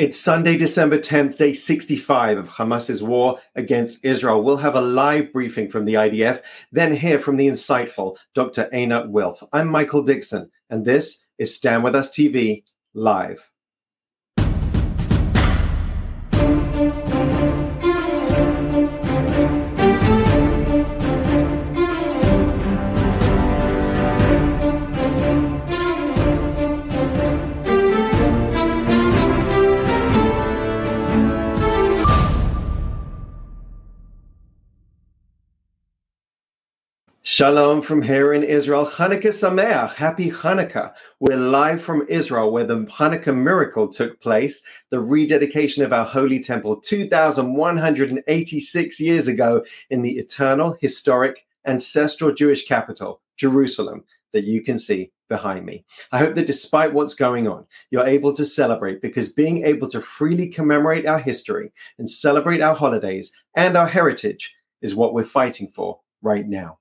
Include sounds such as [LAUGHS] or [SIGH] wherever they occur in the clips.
It's Sunday, December 10th, day 65 of Hamas's war against Israel. We'll have a live briefing from the IDF, then hear from the insightful Dr. Einat Wilf. I'm Michael Dixon, and this is Stand With Us TV live. Shalom from here in Israel. Hanukkah Sameach. Happy Hanukkah. We're live from Israel where the Hanukkah miracle took place, the rededication of our holy temple 2,186 years ago in the eternal, historic, ancestral Jewish capital, Jerusalem, that you can see behind me. I hope that despite what's going on, you're able to celebrate because being able to freely commemorate our history and celebrate our holidays and our heritage is what we're fighting for right now.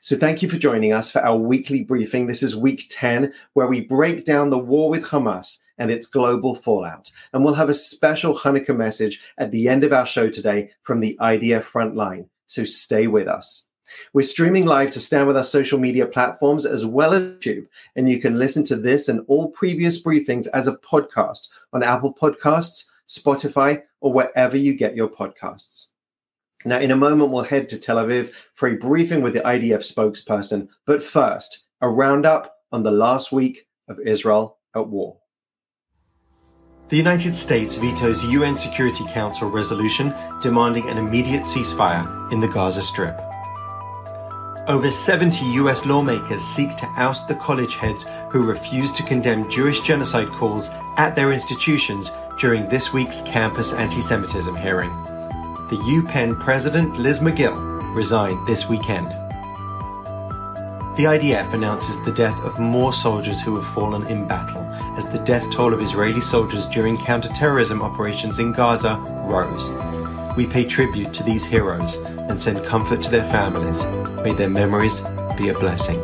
So, thank you for joining us for our weekly briefing. This is week 10, where we break down the war with Hamas and its global fallout. And we'll have a special Hanukkah message at the end of our show today from the IDF frontline. So, stay with us. We're streaming live to Stand With Us social media platforms as well as YouTube. And you can listen to this and all previous briefings as a podcast on Apple Podcasts, Spotify, or wherever you get your podcasts. Now, in a moment, we'll head to Tel Aviv for a briefing with the IDF spokesperson. But first, a roundup on the last week of Israel at war. The United States vetoes UN Security Council resolution demanding an immediate ceasefire in the Gaza Strip. Over 70 US lawmakers seek to oust the college heads who refuse to condemn Jewish genocide calls at their institutions during this week's campus anti Semitism hearing the UPenn president Liz Magill, resigned this weekend. The IDF announces the death of more soldiers who have fallen in battle as the death toll of Israeli soldiers during counterterrorism operations in Gaza rose. We pay tribute to these heroes and send comfort to their families. May their memories be a blessing.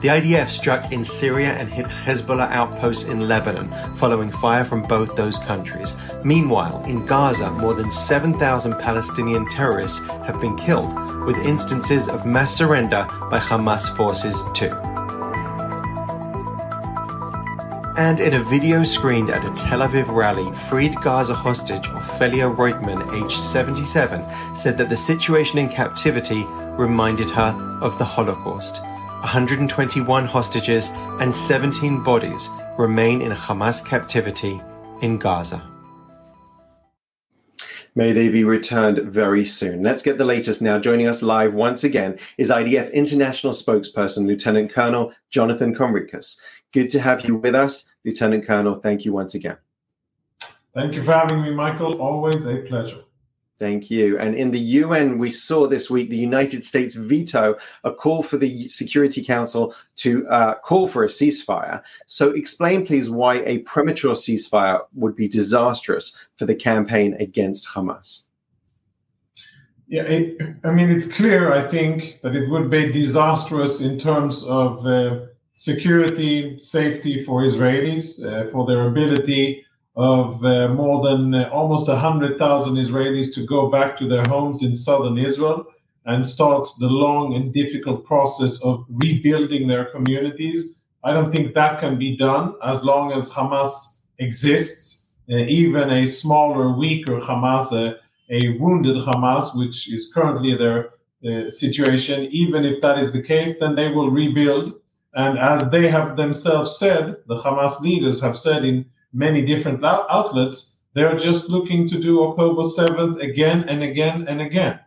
The IDF struck in Syria and hit Hezbollah outposts in Lebanon, following fire from both those countries. Meanwhile, in Gaza, more than 7,000 Palestinian terrorists have been killed, with instances of mass surrender by Hamas forces too. And in a video screened at a Tel Aviv rally, freed Gaza hostage Ofelia Roitman, aged 77, said that the situation in captivity reminded her of the Holocaust. 121 hostages and 17 bodies remain in Hamas captivity in Gaza. May they be returned very soon. Let's get the latest now. Joining us live once again is IDF International Spokesperson Lieutenant Colonel Jonathan Conricus. Good to have you with us, Lieutenant Colonel. Thank you once again. Thank you for having me, Michael. Always a pleasure. Thank you. And in the UN, we saw this week the United States veto a call for the Security Council to uh, call for a ceasefire. So, explain, please, why a premature ceasefire would be disastrous for the campaign against Hamas. Yeah, it, I mean, it's clear, I think, that it would be disastrous in terms of uh, security, safety for Israelis, uh, for their ability of uh, more than uh, almost 100,000 Israelis to go back to their homes in southern Israel and start the long and difficult process of rebuilding their communities. I don't think that can be done as long as Hamas exists. Uh, even a smaller, weaker Hamas, a, a wounded Hamas, which is currently their uh, situation, even if that is the case, then they will rebuild. And as they have themselves said, the Hamas leaders have said in many different outlets, they're just looking to do October 7th again and again and again.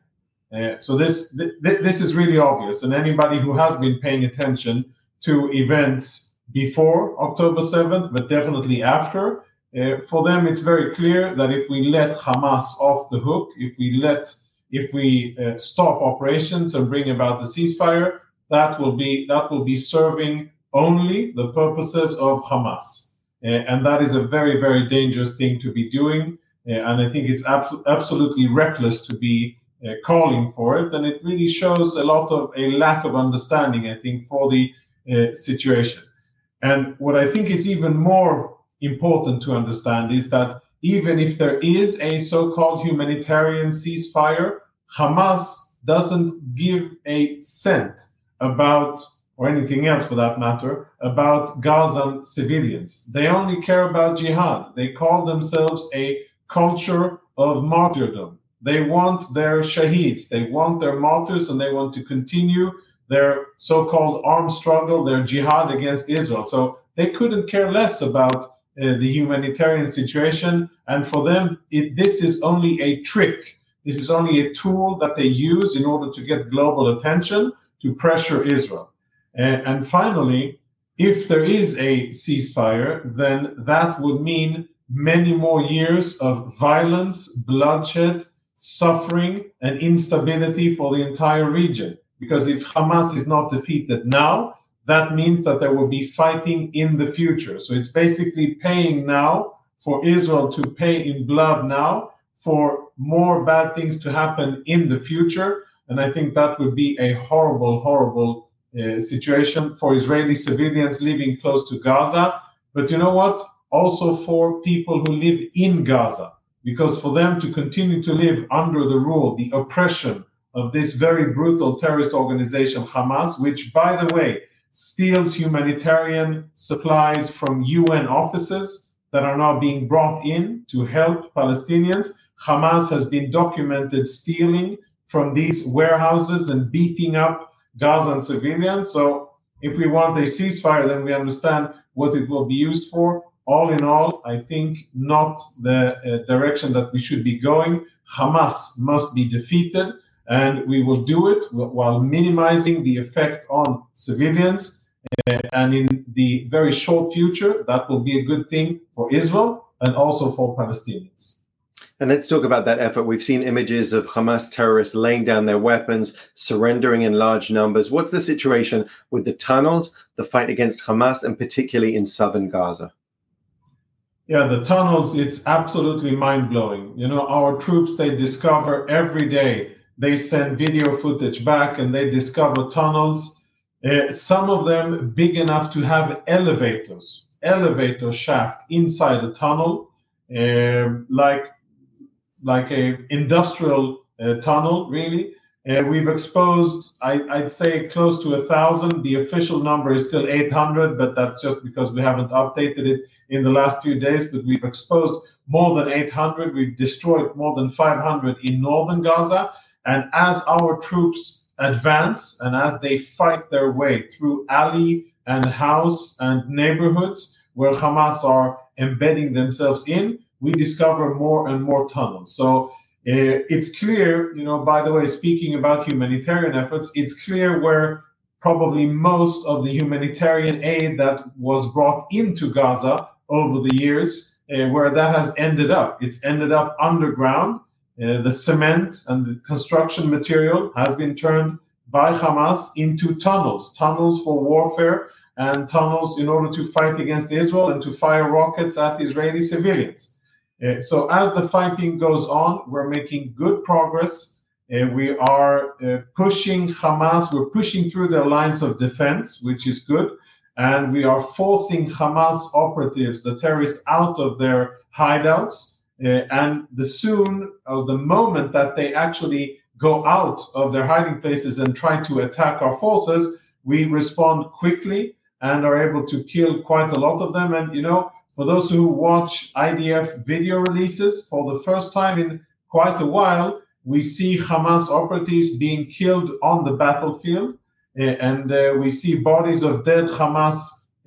Uh, so this th- this is really obvious, and anybody who has been paying attention to events before October 7th, but definitely after, uh, for them it's very clear that if we let Hamas off the hook, if we let if we uh, stop operations and bring about the ceasefire, that will be that will be serving only the purposes of Hamas. Uh, and that is a very, very dangerous thing to be doing. Uh, and I think it's abso- absolutely reckless to be uh, calling for it. And it really shows a lot of a lack of understanding, I think, for the situation. And what I think is even more important to understand is that even if there is a so called humanitarian ceasefire, Hamas doesn't give a cent about, or anything else for that matter, about Gazan civilians. They only care about jihad. They call themselves a culture of martyrdom. They want their shaheeds, they want their martyrs, and they want to continue their so called armed struggle, their jihad against Israel. So they couldn't care less about uh, the humanitarian situation. And for them, it, this is only a trick. This is only a tool that they use in order to get global attention to pressure Israel. And finally, if there is a ceasefire, then that would mean many more years of violence, bloodshed, suffering, and instability for the entire region. Because if Hamas is not defeated now, that means that there will be fighting in the future. So it's basically paying now for Israel to pay in blood now for more bad things to happen in the future. And I think that would be a horrible, horrible uh, situation for Israeli civilians living close to Gaza. But you know what? Also for people who live in Gaza, because for them to continue to live under the rule, the oppression of this very brutal terrorist organization, Hamas, which, by the way, steals humanitarian supplies from UN offices that are now being brought in to help Palestinians. Hamas has been documented stealing from these warehouses and beating up Gazan civilians. So, if we want a ceasefire, then we understand what it will be used for. All in all, I think not the uh, direction that we should be going. Hamas must be defeated and we will do it while minimizing the effect on civilians. Uh, and in the very short future, that will be a good thing for Israel and also for Palestinians. And let's talk about that effort. We've seen images of Hamas terrorists laying down their weapons, surrendering in large numbers. What's the situation with the tunnels, the fight against Hamas, and particularly in southern Gaza? Yeah, the tunnels, it's absolutely mind blowing. You know, our troops, they discover every day they send video footage back and they discover tunnels, uh, some of them big enough to have elevators, elevator shaft inside the tunnel, uh, like like a industrial uh, tunnel, really. Uh, we've exposed, I, would say, close to a thousand. The official number is still 800, but that's just because we haven't updated it in the last few days. But we've exposed more than 800. We've destroyed more than 500 in northern Gaza. And as our troops advance and as they fight their way through alley and house and neighborhoods where Hamas are embedding themselves in, we discover more and more tunnels. So uh, it's clear, you know, by the way, speaking about humanitarian efforts, it's clear where probably most of the humanitarian aid that was brought into Gaza over the years, uh, where that has ended up. It's ended up underground uh, the cement and the construction material has been turned by Hamas into tunnels, tunnels for warfare and tunnels in order to fight against Israel and to fire rockets at Israeli civilians. Uh, so as the fighting goes on, we're making good progress. Uh, we are uh, pushing Hamas, we're pushing through their lines of defense, which is good. And we are forcing Hamas operatives, the terrorists, out of their hideouts uh, and the soon or the moment that they actually go out of their hiding places and try to attack our forces, we respond quickly and are able to kill quite a lot of them. And, you know, for those who watch IDF video releases, for the first time in quite a while, we see Hamas operatives being killed on the battlefield. Uh, and uh, we see bodies of dead Hamas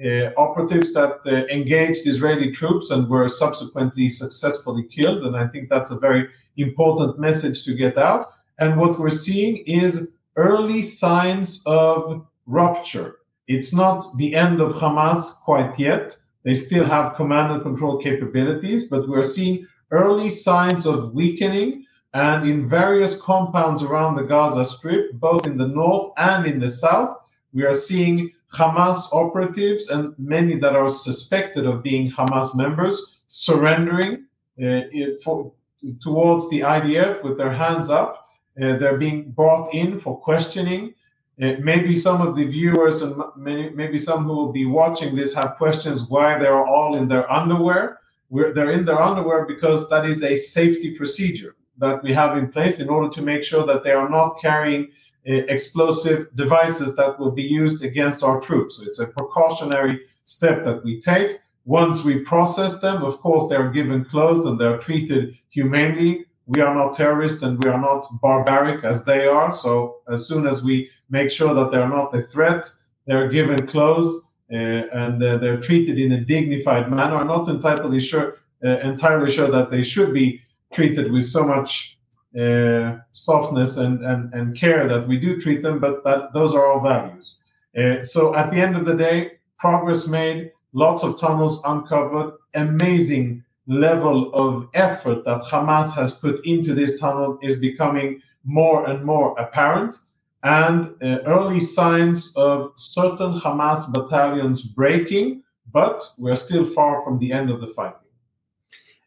uh, operatives that uh, engaged Israeli troops and were subsequently successfully killed. And I think that's a very important message to get out. And what we're seeing is early signs of rupture. It's not the end of Hamas quite yet. They still have command and control capabilities, but we're seeing early signs of weakening. And in various compounds around the Gaza Strip, both in the north and in the south, we are seeing Hamas operatives and many that are suspected of being Hamas members surrendering uh, for, towards the IDF with their hands up. Uh, they're being brought in for questioning. Uh, maybe some of the viewers and maybe, some who will be watching this have questions why they're all in their underwear. We're, they're in their underwear because that is a safety procedure that we have in place in order to make sure that they are not carrying uh, explosive devices that will be used against our troops. So it's a precautionary step that we take. Once we process them, of course, they're given clothes and they're treated humanely. We are not terrorists and we are not barbaric as they are. So as soon as we make sure that they're not a threat, they're given clothes uh, and uh, they're treated in a dignified manner. I'm not entirely sure, uh, entirely sure that they should be treated with so much uh, softness and, and, and care that we do treat them, but that those are all values. Uh, so at the end of the day, progress made, lots of tunnels uncovered, amazing level of effort that Hamas has put into this tunnel is becoming more and more apparent, and uh, early signs of certain Hamas battalions breaking, but we're still far from the end of the fighting.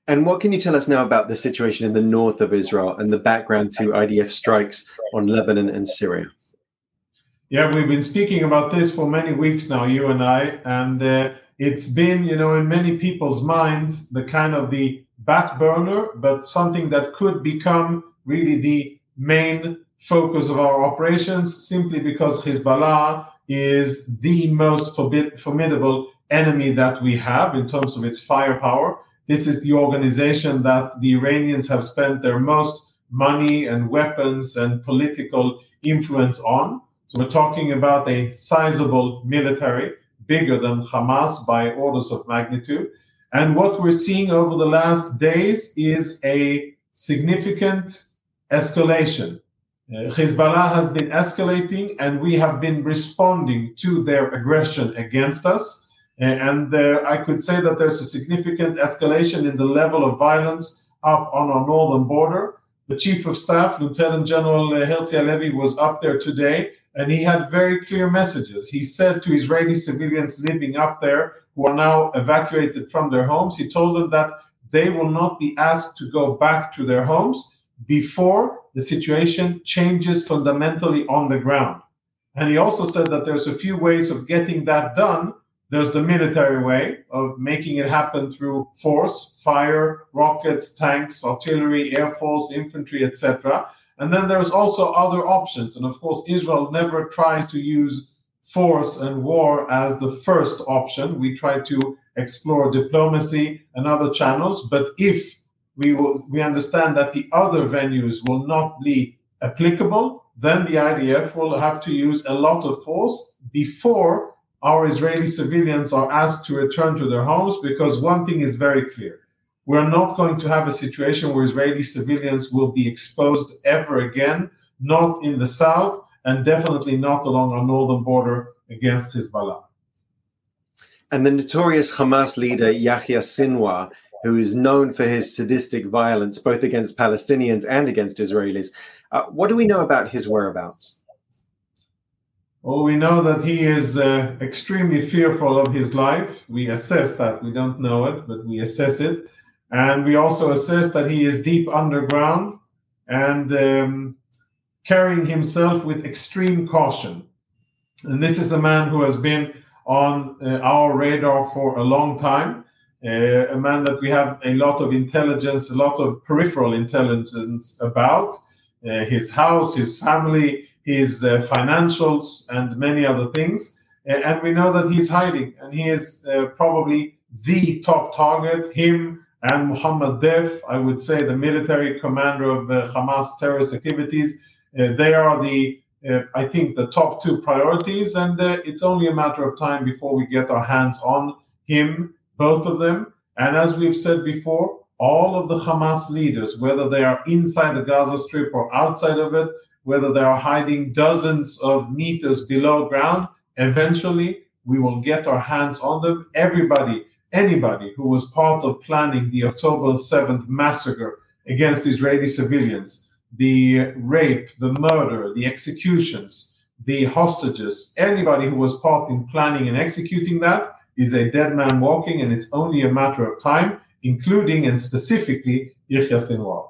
And what can you tell us now about the situation in the north of Israel and the background to IDF strikes on Lebanon and Syria? Yeah, we've been speaking about this for many weeks now, you and I, and uh, it's been, you know, in many people's minds, the kind of the back burner, but something that could become really the main focus of our operations, simply because Hezbollah is the most forbid- formidable enemy that we have in terms of its firepower. This is the organization that the Iranians have spent their most money and weapons and political influence on. So we're talking about a sizable military, bigger than Hamas by orders of magnitude. And what we're seeing over the last days is a significant escalation. Uh, Hezbollah has been escalating, and we have been responding to their aggression against us. And uh, I could say that there's a significant escalation in the level of violence up on our northern border. The Chief of Staff, Lieutenant General uh, Herzi Halevi, was up there today and he had very clear messages. He said to Israeli civilians living up there who are now evacuated from their homes, he told them that they will not be asked to go back to their homes before the situation changes fundamentally on the ground. And he also said that there's a few ways of getting that done. There's the military way of making it happen through force, fire, rockets, tanks, artillery, air force, infantry, etc. And then there's also other options. And of course, Israel never tries to use force and war as the first option. We try to explore diplomacy and other channels. But if we will, we understand that the other venues will not be applicable, then the IDF will have to use a lot of force before our Israeli civilians are asked to return to their homes. Because one thing is very clear we're not going to have a situation where Israeli civilians will be exposed ever again, not in the south, and definitely not along our northern border against Hezbollah. And the notorious Hamas leader Yahya Sinwar, who is known for his sadistic violence both against Palestinians and against Israelis, uh, what do we know about his whereabouts? Well, we know that he is uh, extremely fearful of his life. We assess that. We don't know it, but we assess it. And we also assess that he is deep underground and um, carrying himself with extreme caution. And this is a man who has been on uh, our radar for a long time, uh, a man that we have a lot of intelligence, a lot of peripheral intelligence about uh, his house, his family, his uh, financials, and many other things. and we know that he's hiding, and he is uh, probably the top target, him and Mohammed Deif, I would say the military commander of the Hamas terrorist activities. Uh, they are the, uh, I think, the top two priorities, and uh, it's only a matter of time before we get our hands on him, both of them. And as we've said before, all of the Hamas leaders, whether they are inside the Gaza Strip or outside of it, whether they are hiding dozens of meters below ground, eventually we will get our hands on them. Everybody anybody who was part of planning the October 7th massacre against Israeli civilians, the rape, the murder, the executions, the hostages, anybody who was part in planning and executing that is a dead man walking, and it's only a matter of time, including and specifically Yahya Sinwar.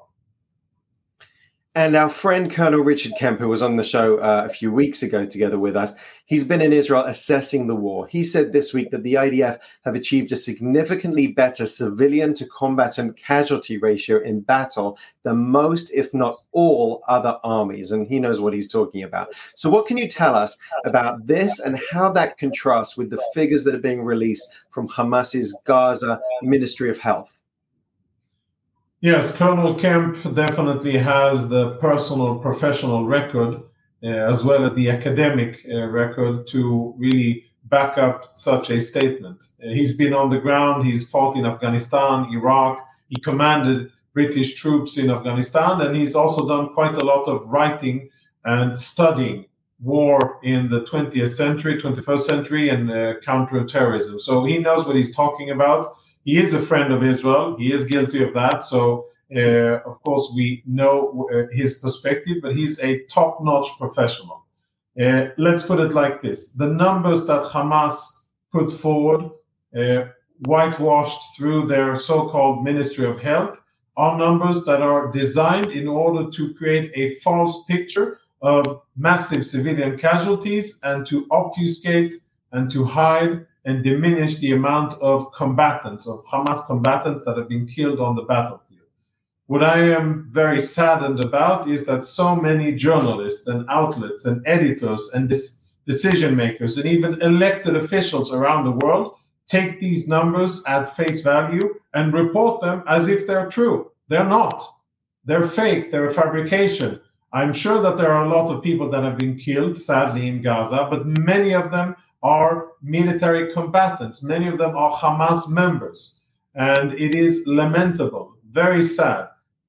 And our friend Colonel Richard Kemp, who was on the show uh, a few weeks ago together with us, he's been in Israel assessing the war. He said this week that the IDF have achieved a significantly better civilian to combatant casualty ratio in battle than most, if not all, other armies. And he knows what he's talking about. So, what can you tell us about this and how that contrasts with the figures that are being released from Hamas's Gaza Ministry of Health? Yes, Colonel Kemp definitely has the personal, professional record uh, as well as the academic uh, record to really back up such a statement. Uh, he's been on the ground, he's fought in Afghanistan, Iraq, he commanded British troops in Afghanistan, and he's also done quite a lot of writing and studying war in the 20th century, 21st century, and uh, counterterrorism. So he knows what he's talking about he is a friend of Israel. He is guilty of that. So, uh, of course, we know uh, his perspective, but he's a top notch professional. Uh, let's put it like this the numbers that Hamas put forward, uh, whitewashed through their so called Ministry of Health, are numbers that are designed in order to create a false picture of massive civilian casualties and to obfuscate and to hide and diminish the amount of combatants, of Hamas combatants that have been killed on the battlefield. What I am very saddened about is that so many journalists and outlets and editors and decision makers and even elected officials around the world take these numbers at face value and report them as if they're true. They're not. They're fake. They're a fabrication. I'm sure that there are a lot of people that have been killed, sadly, in Gaza, but many of them are military combatants. Many of them are Hamas members. And it is lamentable, very sad.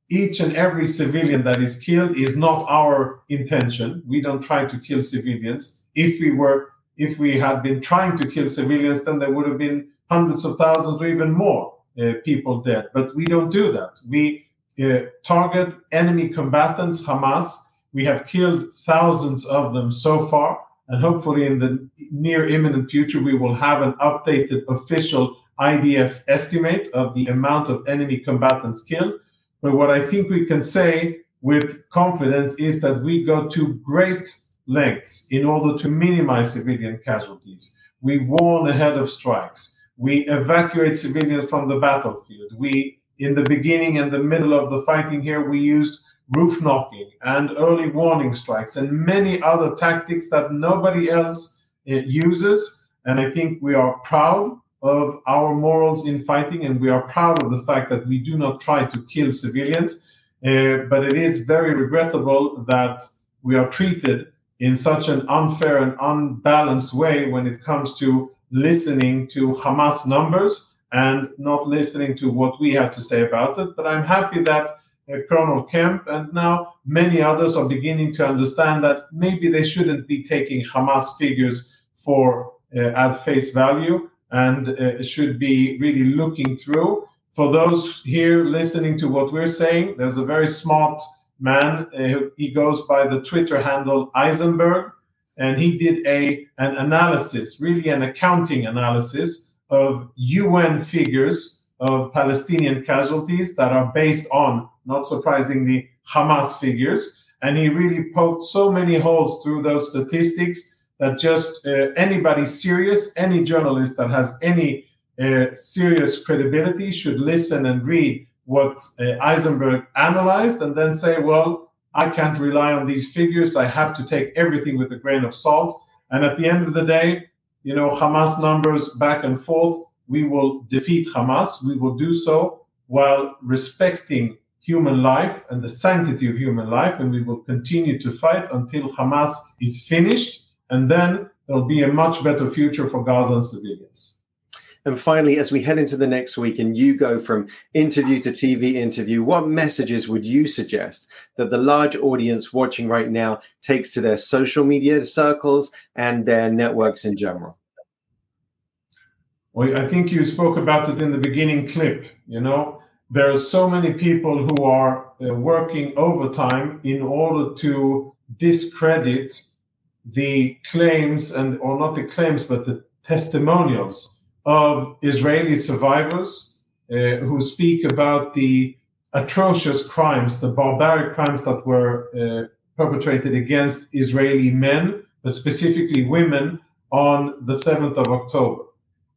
Each and every civilian that is killed is not our intention. We don't try to kill civilians. If we were, if we had been trying to kill civilians, then there would have been hundreds of thousands or even more uh, people dead. But we don't do that. We uh, target enemy combatants, Hamas. We have killed thousands of them so far and hopefully in the near imminent future, we will have an updated official IDF estimate of the amount of enemy combatants killed. But what I think we can say with confidence is that we go to great lengths in order to minimize civilian casualties. We warn ahead of strikes. We evacuate civilians from the battlefield. We, in the beginning and the middle of the fighting here, we used roof knocking, and early warning strikes, and many other tactics that nobody else uh, uses. And I think we are proud of our morals in fighting, and we are proud of the fact that we do not try to kill civilians. Uh, but it is very regrettable that we are treated in such an unfair and unbalanced way when it comes to listening to Hamas numbers and not listening to what we have to say about it. But I'm happy that Colonel Kemp, and now many others are beginning to understand that maybe they shouldn't be taking Hamas figures for uh, at face value and uh, should be really looking through. For those here listening to what we're saying, there's a very smart man. Uh, he goes by the Twitter handle Eisenberg, and he did a an analysis, really an accounting analysis of UN figures of Palestinian casualties that are based on not surprisingly, Hamas figures. And he really poked so many holes through those statistics that just uh, anybody serious, any journalist that has any uh, serious credibility should listen and read what uh, Eisenberg analyzed and then say, well, I can't rely on these figures. I have to take everything with a grain of salt. And at the end of the day, you know, Hamas numbers back and forth. We will defeat Hamas. We will do so while respecting human life and the sanctity of human life, and we will continue to fight until Hamas is finished, and then there'll be a much better future for Gaza and civilians. And finally, as we head into the next week and you go from interview to TV interview, what messages would you suggest that the large audience watching right now takes to their social media circles and their networks in general? Well, I think you spoke about it in the beginning clip. You know, there are so many people who are uh, working overtime in order to discredit the claims and or not the claims but the testimonials of Israeli survivors uh, who speak about the atrocious crimes, the barbaric crimes that were uh, perpetrated against Israeli men, but specifically women, on the 7th of October.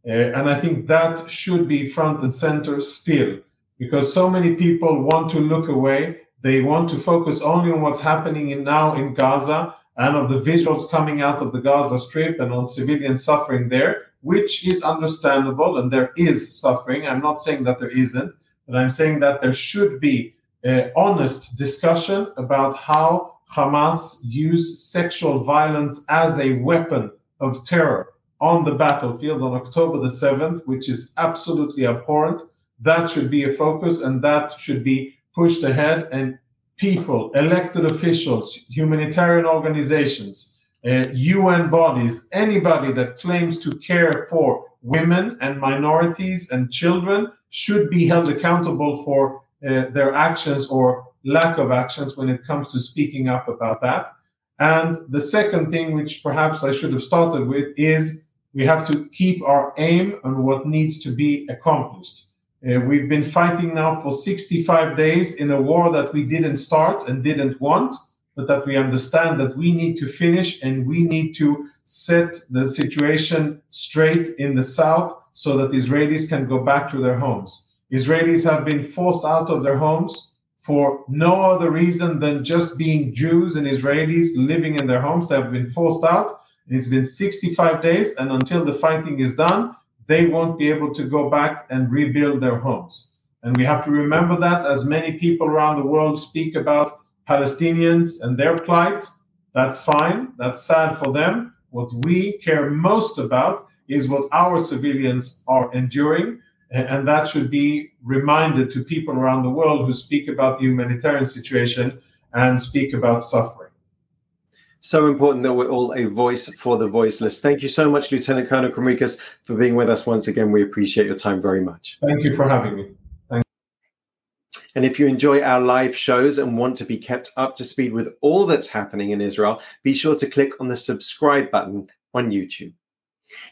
Uh, and I think that should be front and center still, because so many people want to look away. They want to focus only on what's happening in now in Gaza and of the visuals coming out of the Gaza Strip and on civilian suffering there, which is understandable, and there is suffering. I'm not saying that there isn't, but I'm saying that there should be an honest discussion about how Hamas used sexual violence as a weapon of terror on the battlefield on October the 7th, which is absolutely abhorrent. That should be a focus and that should be pushed ahead. And people, elected officials, humanitarian organizations, uh, UN bodies, anybody that claims to care for women and minorities and children should be held accountable for uh, their actions or lack of actions when it comes to speaking up about that. And the second thing, which perhaps I should have started with, is we have to keep our aim on what needs to be accomplished. Uh, we've been fighting now for 65 days in a war that we didn't start and didn't want, but that we understand that we need to finish and we need to set the situation straight in the south so that Israelis can go back to their homes. Israelis have been forced out of their homes for no other reason than just being Jews and Israelis living in their homes. They have been forced out. It's been 65 days, and until the fighting is done, they won't be able to go back and rebuild their homes. And we have to remember that as many people around the world speak about Palestinians and their plight. That's fine. That's sad for them. What we care most about is what our civilians are enduring and that should be reminded to people around the world who speak about the humanitarian situation and speak about suffering. So important that we're all a voice for the voiceless. Thank you so much, Lieutenant Colonel Conricus, for being with us once again. We appreciate your time very much. Thank you for having me. And if you enjoy our live shows and want to be kept up to speed with all that's happening in Israel, be sure to click on the subscribe button on YouTube.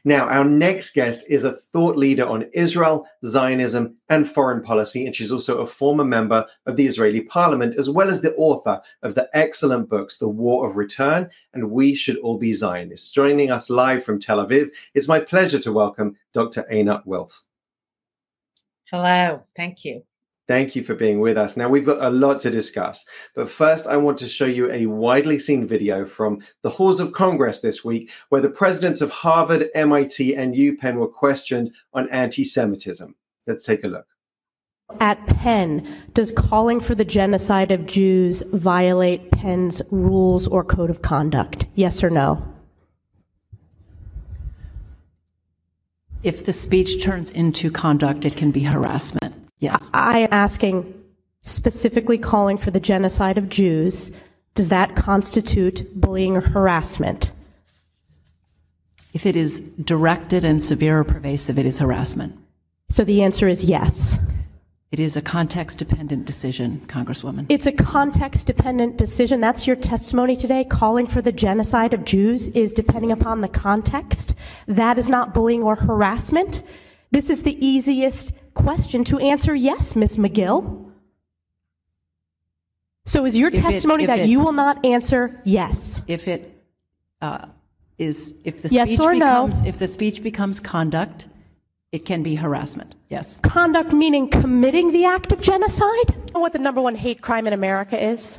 Now, our next guest is a thought leader on Israel, Zionism, and foreign policy, and she's also a former member of the Israeli parliament, as well as the author of the excellent books, The War of Return and We Should All Be Zionists. Joining us live from Tel Aviv, it's my pleasure to welcome Dr. Einat Wilf. Hello, thank you. Thank you for being with us. Now, we've got a lot to discuss, but first, I want to show you a widely seen video from the halls of Congress this week where the presidents of Harvard, MIT, and UPenn were questioned on anti Semitism. Let's take a look. At Penn, does calling for the genocide of Jews violate Penn's rules or code of conduct? Yes or no? If the speech turns into conduct, it can be harassment. Yes. I am asking specifically calling for the genocide of Jews. Does that constitute bullying or harassment? If it is directed and severe or pervasive, it is harassment. So the answer is yes. It is a context dependent decision, Congresswoman. It's a context dependent decision. That's your testimony today. Calling for the genocide of Jews is depending upon the context. That is not bullying or harassment. This is the easiest question to answer yes, Miss Magill. So is your if testimony it, that it, you will not answer yes? If it uh, is, if the yes speech or becomes, no? if the speech becomes conduct, it can be harassment. Yes. Conduct meaning committing the act of genocide. You know what the number one hate crime in America is?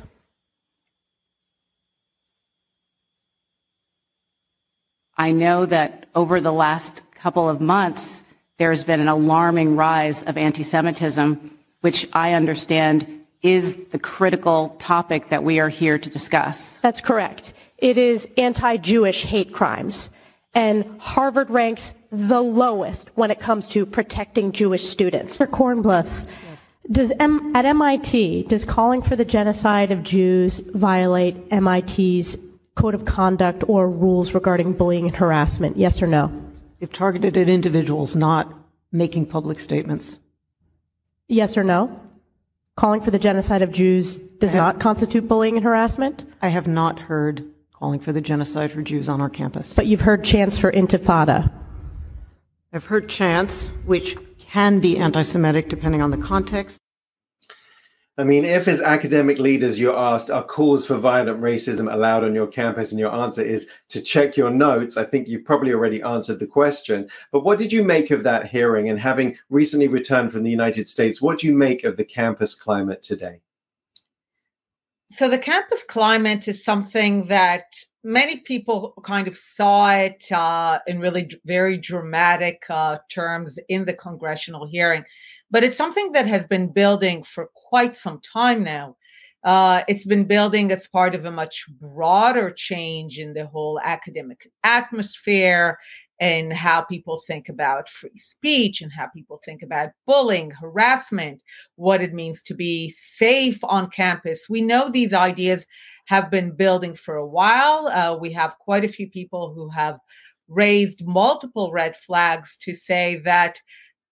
I know that over the last couple of months, there has been an alarming rise of anti Semitism, which I understand is the critical topic that we are here to discuss. That's correct. It is anti Jewish hate crimes. And Harvard ranks the lowest when it comes to protecting Jewish students. Mr. Kornbluth, yes. does M- at MIT, does calling for the genocide of Jews violate MIT's code of conduct or rules regarding bullying and harassment? Yes or no? If targeted at individuals, not making public statements? Yes or no? Calling for the genocide of Jews does not constitute bullying and harassment? I have not heard calling for the genocide for Jews on our campus. But you've heard chants for intifada. I've heard chants which can be anti Semitic depending on the context. I mean, if as academic leaders you're asked, are calls for violent racism allowed on your campus? And your answer is to check your notes, I think you've probably already answered the question. But what did you make of that hearing? And having recently returned from the United States, what do you make of the campus climate today? So, the campus climate is something that many people kind of saw it uh, in really very dramatic uh, terms in the congressional hearing but it's something that has been building for quite some time now. Uh, it's been building as part of a much broader change in the whole academic atmosphere and how people think about free speech and how people think about bullying, harassment, what it means to be safe on campus. We know these ideas have been building for a while. Uh, we have quite a few people who have raised multiple red flags to say that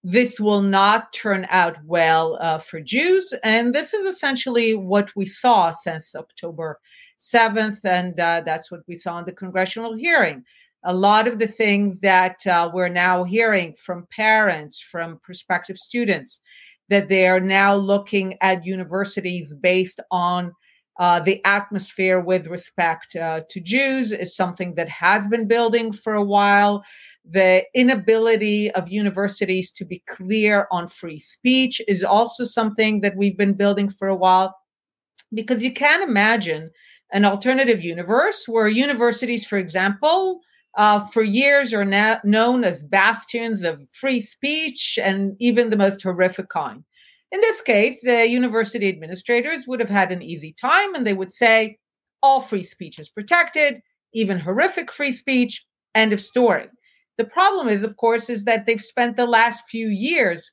this will not turn out well uh, for Jews. And this is essentially what we saw since October 7th. And uh, that's what we saw in the congressional hearing. A lot of the things that uh, we're now hearing from parents, from prospective students, that they are now looking at universities based on uh, the atmosphere with respect uh, to Jews is something that has been building for a while. The inability of universities to be clear on free speech is also something that we've been building for a while. Because you can imagine an alternative universe where universities, for example, uh, for years are now known as bastions of free speech and even the most horrific kind. In this case, the university administrators would have had an easy time and they would say, all free speech is protected, even horrific free speech, end of story. The problem is, of course, is that they've spent the last few years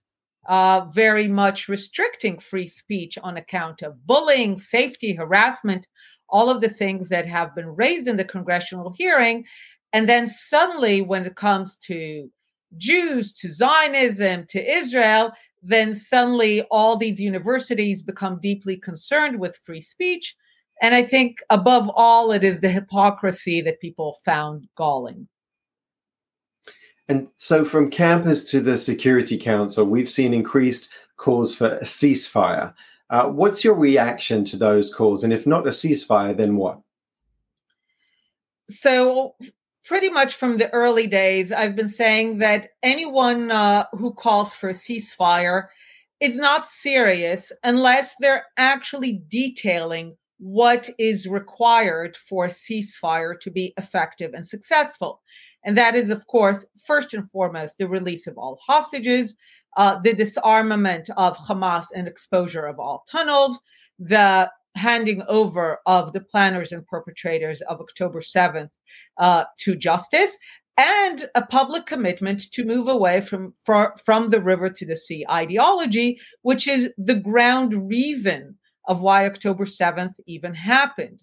uh, very much restricting free speech on account of bullying, safety, harassment, all of the things that have been raised in the congressional hearing. And then suddenly, when it comes to Jews, to Zionism, to Israel, then suddenly all these universities become deeply concerned with free speech. And I think above all, it is the hypocrisy that people found galling. And so, from campus to the Security Council, we've seen increased calls for a ceasefire. Uh, what's your reaction to those calls? And if not a ceasefire, then what? So, pretty much from the early days, I've been saying that anyone uh, who calls for a ceasefire is not serious unless they're actually detailing what is required for a ceasefire to be effective and successful. And that is, of course, first and foremost, the release of all hostages, uh, the disarmament of Hamas and exposure of all tunnels, the handing over of the planners and perpetrators of October 7th uh, to justice and a public commitment to move away from, from, the river to the sea ideology, which is the ground reason of why October 7th even happened.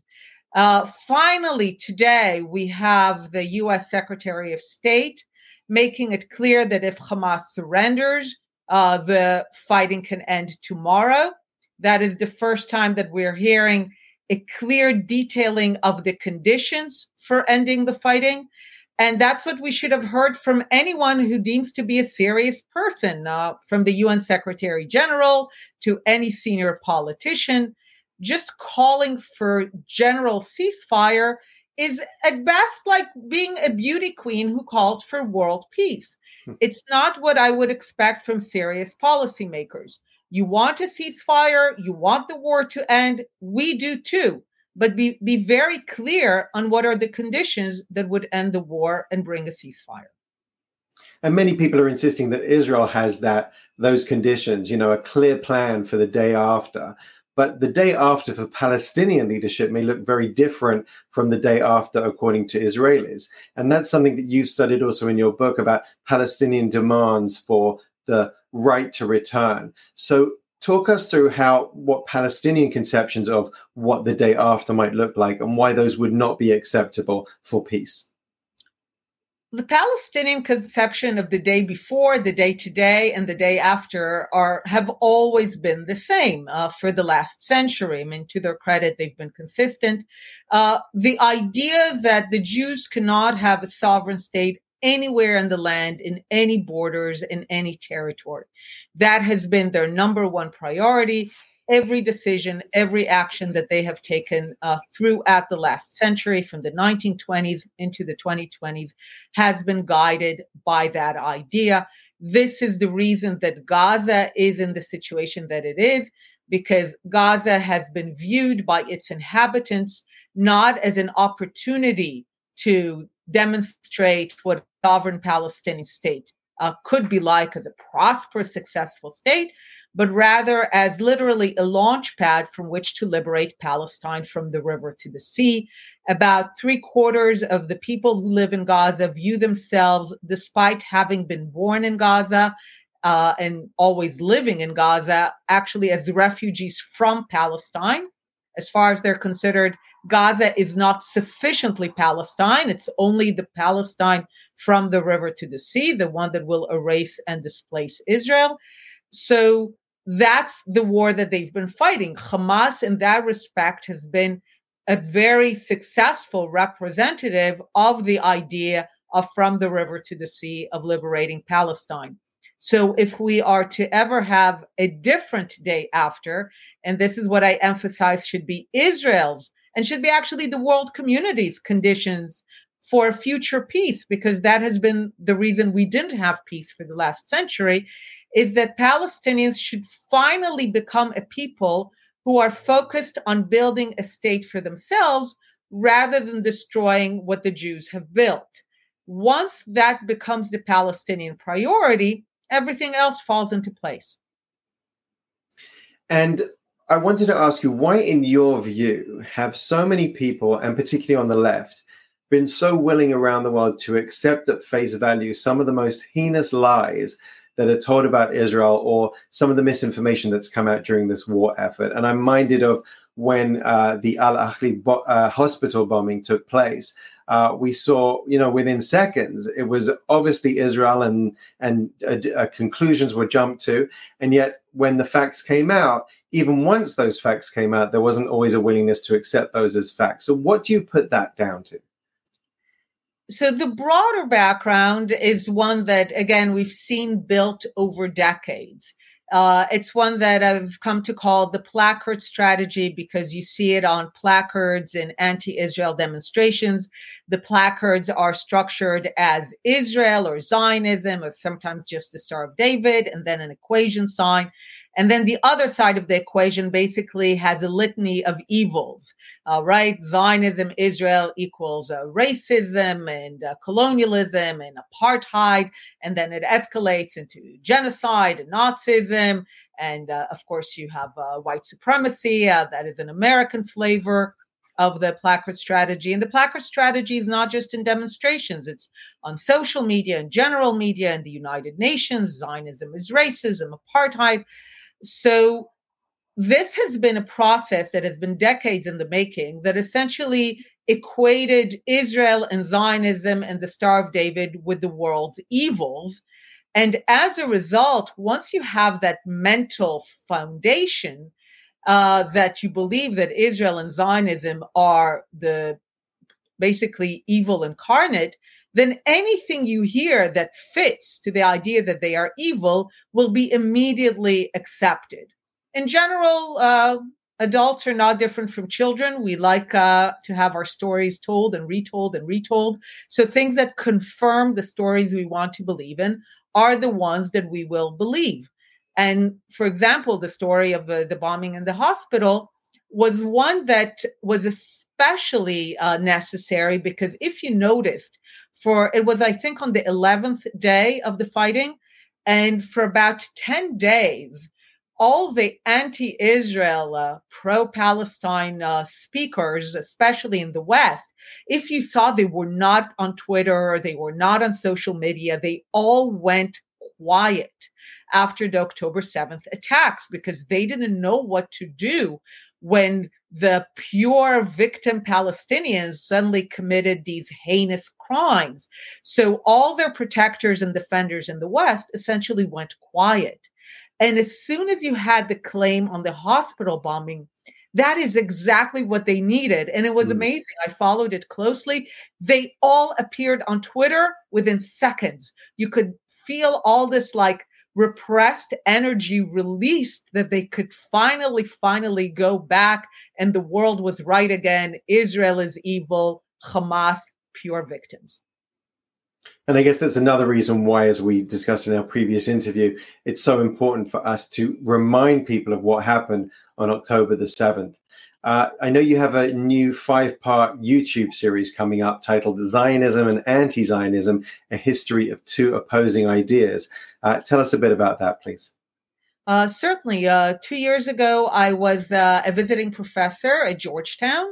Uh, finally, today, we have the US Secretary of State making it clear that if Hamas surrenders, uh, the fighting can end tomorrow. That is the first time that we're hearing a clear detailing of the conditions for ending the fighting. And that's what we should have heard from anyone who deems to be a serious person, uh, from the UN Secretary General to any senior politician. Just calling for general ceasefire is at best like being a beauty queen who calls for world peace. Hmm. It's not what I would expect from serious policymakers. You want a ceasefire, you want the war to end. We do too. But be, be very clear on what are the conditions that would end the war and bring a ceasefire. And many people are insisting that Israel has that those conditions, you know, a clear plan for the day after. But the day after for Palestinian leadership may look very different from the day after, according to Israelis. And that's something that you've studied also in your book about Palestinian demands for the right to return. So, talk us through how what Palestinian conceptions of what the day after might look like and why those would not be acceptable for peace. The Palestinian conception of the day before, the day today, and the day after are have always been the same uh, for the last century. I mean, to their credit, they've been consistent. Uh, the idea that the Jews cannot have a sovereign state anywhere in the land, in any borders, in any territory. That has been their number one priority. every decision, every action that they have taken uh, throughout the last century, from the 1920s into the 2020s, has been guided by that idea. This is the reason that Gaza is in the situation that it is, because Gaza has been viewed by its inhabitants not as an opportunity to demonstrate what a sovereign Palestinian state uh, could be like as a prosperous, successful state, but rather as literally a launch pad from which to liberate Palestine from the river to the sea. About three quarters of the people who live in Gaza view themselves, despite having been born in Gaza uh, and always living in Gaza, actually as the refugees from Palestine as far as they're considered, Gaza is not sufficiently Palestine. It's only the Palestine from the river to the sea, the one that will erase and displace Israel. So that's the war that they've been fighting. Hamas, in that respect, has been a very successful representative of the idea of from the river to the sea of liberating Palestine. So if we are to ever have a different day after, and this is what I emphasize should be Israel's and should be actually the world community's conditions for future peace, because that has been the reason we didn't have peace for the last century, is that Palestinians should finally become a people who are focused on building a state for themselves rather than destroying what the Jews have built. Once that becomes the Palestinian priority, everything else falls into place. And I wanted to ask you why, in your view, have so many people, and particularly on the left, been so willing around the world to accept at face value some of the most heinous lies that are told about Israel or some of the misinformation that's come out during this war effort? And I'm minded of when uh, the Al Ahli bo- uh, hospital bombing took place uh, we saw, you know, within seconds, it was obviously Israel, and and uh, uh, conclusions were jumped to. And yet, when the facts came out, even once those facts came out, there wasn't always a willingness to accept those as facts. So, what do you put that down to? So, the broader background is one that, again, we've seen built over decades. Uh, it's one that I've come to call the placard strategy because you see it on placards in anti Israel demonstrations. The placards are structured as Israel or Zionism, or sometimes just the Star of David, and then an equation sign. And then the other side of the equation basically has a litany of evils, uh, right? Zionism, Israel equals uh, racism and uh, colonialism and apartheid. And then it escalates into genocide and Nazism. And uh, of course, you have uh, white supremacy, uh, that is an American flavor of the placard strategy. And the placard strategy is not just in demonstrations, it's on social media and general media and the United Nations. Zionism is racism, apartheid. So this has been a process that has been decades in the making that essentially equated Israel and Zionism and the Star of David with the world's evils. And as a result, once you have that mental foundation uh, that you believe that Israel and Zionism are the basically evil incarnate, then anything you hear that fits to the idea that they are evil will be immediately accepted. In general, uh, adults are not different from children. We like uh, to have our stories told and retold and retold. So things that confirm the stories we want to believe in are the ones that we will believe. And for example, the story of uh, the bombing in the hospital was one that was especially uh, necessary because if you noticed, for it was, I think, on the 11th day of the fighting. And for about 10 days, all the anti Israel, uh, pro Palestine uh, speakers, especially in the West, if you saw they were not on Twitter, they were not on social media, they all went quiet after the October 7th attacks because they didn't know what to do when the pure victim Palestinians suddenly committed these heinous crimes. So all their protectors and defenders in the West essentially went quiet. And as soon as you had the claim on the hospital bombing, that is exactly what they needed. And it was mm. amazing. I followed it closely. They all appeared on Twitter within seconds. You could feel all this like repressed energy released that they could finally, finally go back and the world was right again. Israel is evil, Hamas, pure victims. And I guess that's another reason why, as we discussed in our previous interview, it's so important for us to remind people of what happened on October the 7th. Uh, I know you have a new five part YouTube series coming up titled Zionism and Anti Zionism A History of Two Opposing Ideas. Uh, tell us a bit about that, please. Uh, certainly. Uh, two years ago, I was uh, a visiting professor at Georgetown.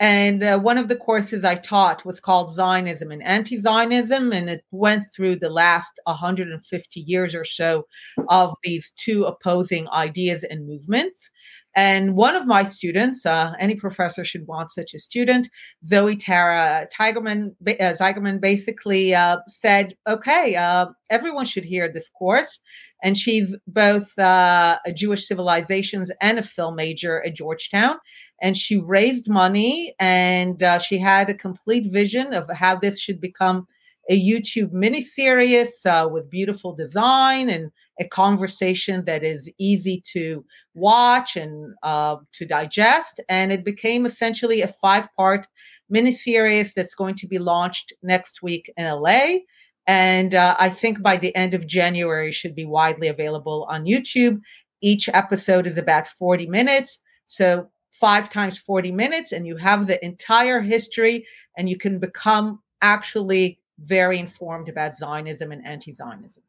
And uh, one of the courses I taught was called Zionism and Anti Zionism, and it went through the last 150 years or so of these two opposing ideas and movements. And one of my students, uh, any professor should want such a student, Zoe Tara Tigerman, uh, Zeigerman, basically uh, said, okay, uh, everyone should hear this course. And she's both uh, a Jewish civilizations and a film major at Georgetown. And she raised money and uh, she had a complete vision of how this should become a YouTube miniseries uh, with beautiful design and a conversation that is easy to watch and uh, to digest. And it became essentially a five part miniseries that's going to be launched next week in LA. And uh, I think by the end of January should be widely available on YouTube. Each episode is about 40 minutes. So five times 40 minutes, and you have the entire history, and you can become actually very informed about Zionism and anti Zionism.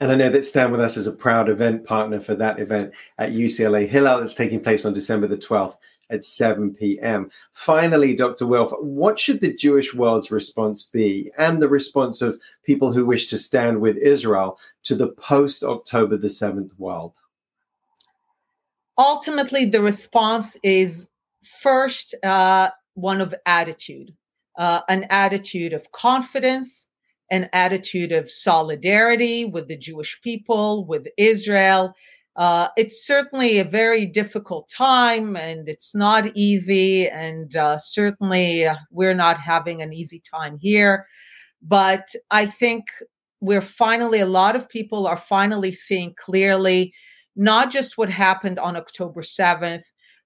And I know that Stand With Us is a proud event partner for that event at UCLA Hillel that's taking place on December the 12th at 7 p.m. Finally, Dr. Wilf, what should the Jewish world's response be and the response of people who wish to stand with Israel to the post October the 7th world? Ultimately, the response is first uh, one of attitude, uh, an attitude of confidence, an attitude of solidarity with the Jewish people, with Israel. Uh, it's certainly a very difficult time and it's not easy. And uh, certainly uh, we're not having an easy time here. But I think we're finally, a lot of people are finally seeing clearly not just what happened on October 7th,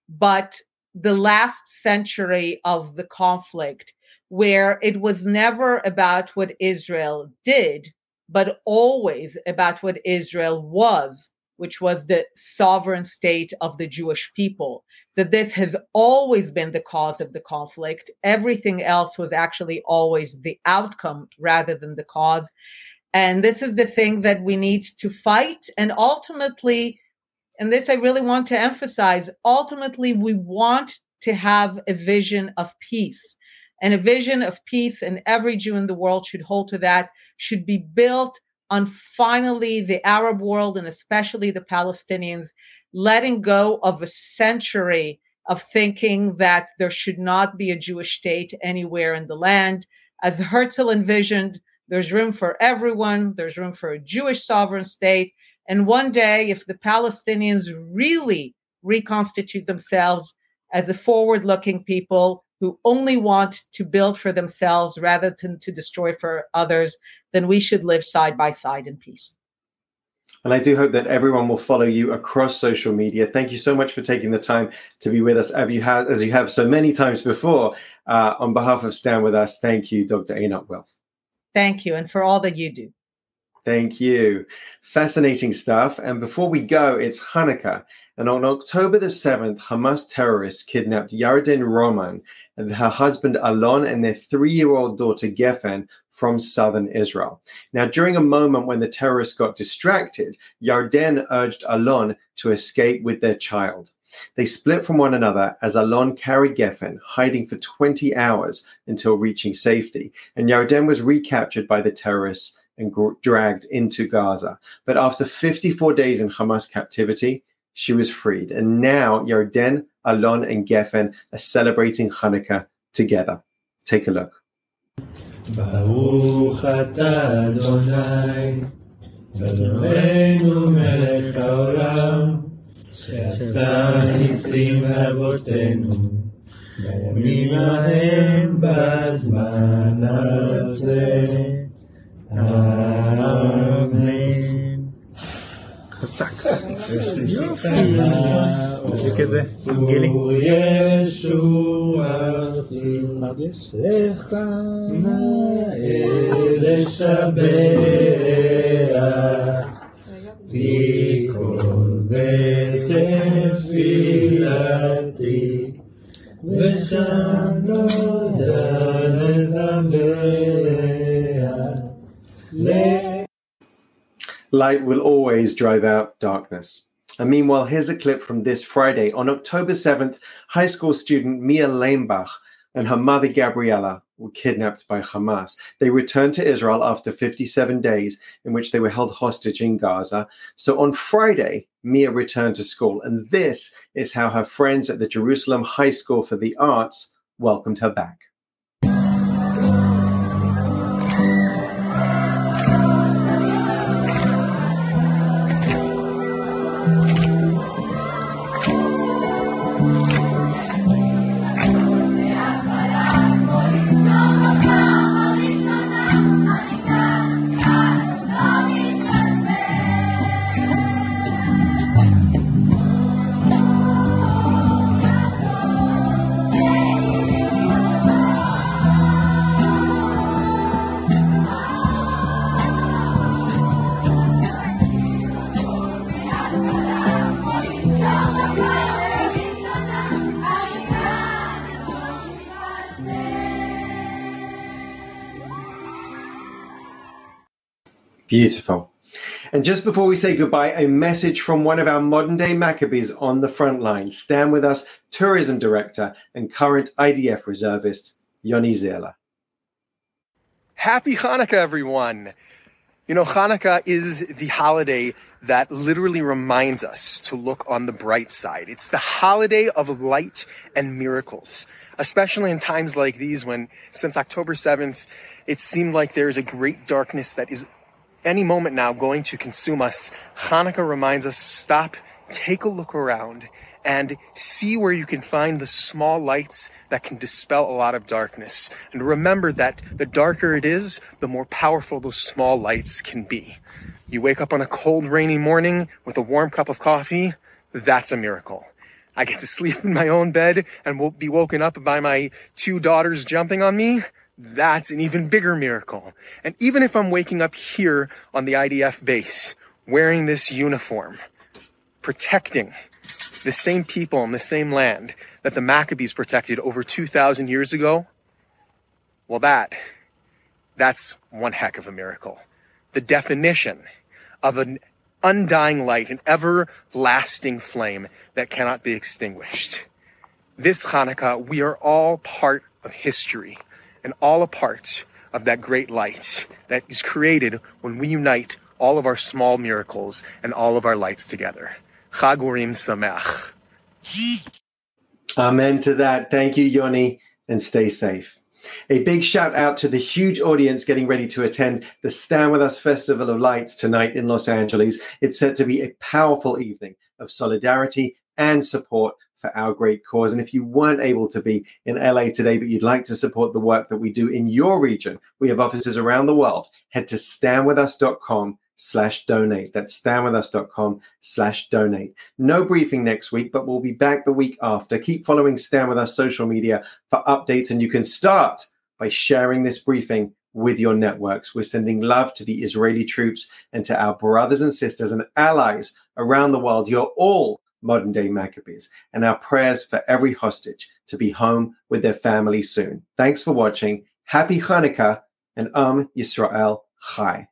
but the last century of the conflict where it was never about what Israel did, but always about what Israel was, which was the sovereign state of the Jewish people. That this has always been the cause of the conflict. Everything else was actually always the outcome rather than the cause. And this is the thing that we need to fight. And ultimately, and this I really want to emphasize ultimately, we want to have a vision of peace and a vision of peace, and every Jew in the world should hold to that, should be built on finally the Arab world and especially the Palestinians letting go of a century of thinking that there should not be a Jewish state anywhere in the land. As Herzl envisioned, there's room for everyone, there's room for a Jewish sovereign state. And one day, if the Palestinians really reconstitute themselves as a forward looking people, who only want to build for themselves rather than to destroy for others, then we should live side by side in peace. And I do hope that everyone will follow you across social media. Thank you so much for taking the time to be with us, as you have, as you have so many times before. Uh, on behalf of Stand With Us, thank you, Dr. Einat Wilf. Thank you, and for all that you do. Thank you. Fascinating stuff. And before we go, it's Hanukkah. And on October the 7th, Hamas terrorists kidnapped Yarden Roman and her husband Alon and their three year old daughter Geffen from southern Israel. Now, during a moment when the terrorists got distracted, Yarden urged Alon to escape with their child. They split from one another as Alon carried Geffen, hiding for 20 hours until reaching safety, and Yarden was recaptured by the terrorists and dragged into Gaza. But after 54 days in Hamas captivity, she was freed. And now Yarden, Alon, and Geffen are celebrating Hanukkah together. Take a look. ברוך אתה אדוני, אדוננו מלך העולם, שעשה ניסים לאבותינו, בימים ההם בזמן הזה. אמן. חזק. יופי. תדליק את זה, גילי. ישועתי פרדסך נאה לשבח תיכון בתפילתי ושם תודה Light will always drive out darkness. And meanwhile, here's a clip from this Friday. On October 7th, high school student Mia Leimberg and her mother Gabriella were kidnapped by Hamas. They returned to Israel after 57 days in which they were held hostage in Gaza. So on Friday, Mia returned to school. And this is how her friends at the Jerusalem High School for the Arts welcomed her back. Beautiful. And just before we say goodbye, a message from one of our modern day Maccabees on the front line. Stand with us, tourism director and current IDF reservist, Yoni Zela. Happy Hanukkah, everyone. You know, Hanukkah is the holiday that literally reminds us to look on the bright side. It's the holiday of light and miracles, especially in times like these when, since October 7th, it seemed like there is a great darkness that is any moment now going to consume us. Hanukkah reminds us stop, take a look around, and see where you can find the small lights that can dispel a lot of darkness. And remember that the darker it is, the more powerful those small lights can be. You wake up on a cold, rainy morning with a warm cup of coffee, that's a miracle. I get to [LAUGHS] sleep in my own bed and won't be woken up by my two daughters jumping on me. That's an even bigger miracle. And even if I'm waking up here on the IDF base, wearing this uniform, protecting the same people in the same land that the Maccabees protected over 2,000 years ago, well, that, that's one heck of a miracle. The definition of an undying light, an everlasting flame that cannot be extinguished. This Hanukkah, we are all part of history and all a part of that great light that is created when we unite all of our small miracles and all of our lights together. Chag Urim Sameach. Amen to that. Thank you, Yoni, and stay safe. A big shout out to the huge audience getting ready to attend the Stand With Us Festival of Lights tonight in Los Angeles. It's set to be a powerful evening of solidarity and support for our great cause. And if you weren't able to be in LA today, but you'd like to support the work that we do in your region, we have offices around the world. Head to standwithus.com slash donate. That's standwithus.com slash donate. No briefing next week, but we'll be back the week after. Keep following Stand With Us social media for updates, and you can start by sharing this briefing with your networks. We're sending love to the Israeli troops and to our brothers and sisters and allies around the world. You're all modern day Maccabees, and our prayers for every hostage to be home with their family soon. Thanks for watching. Happy Hanukkah and Am Yisrael Chai.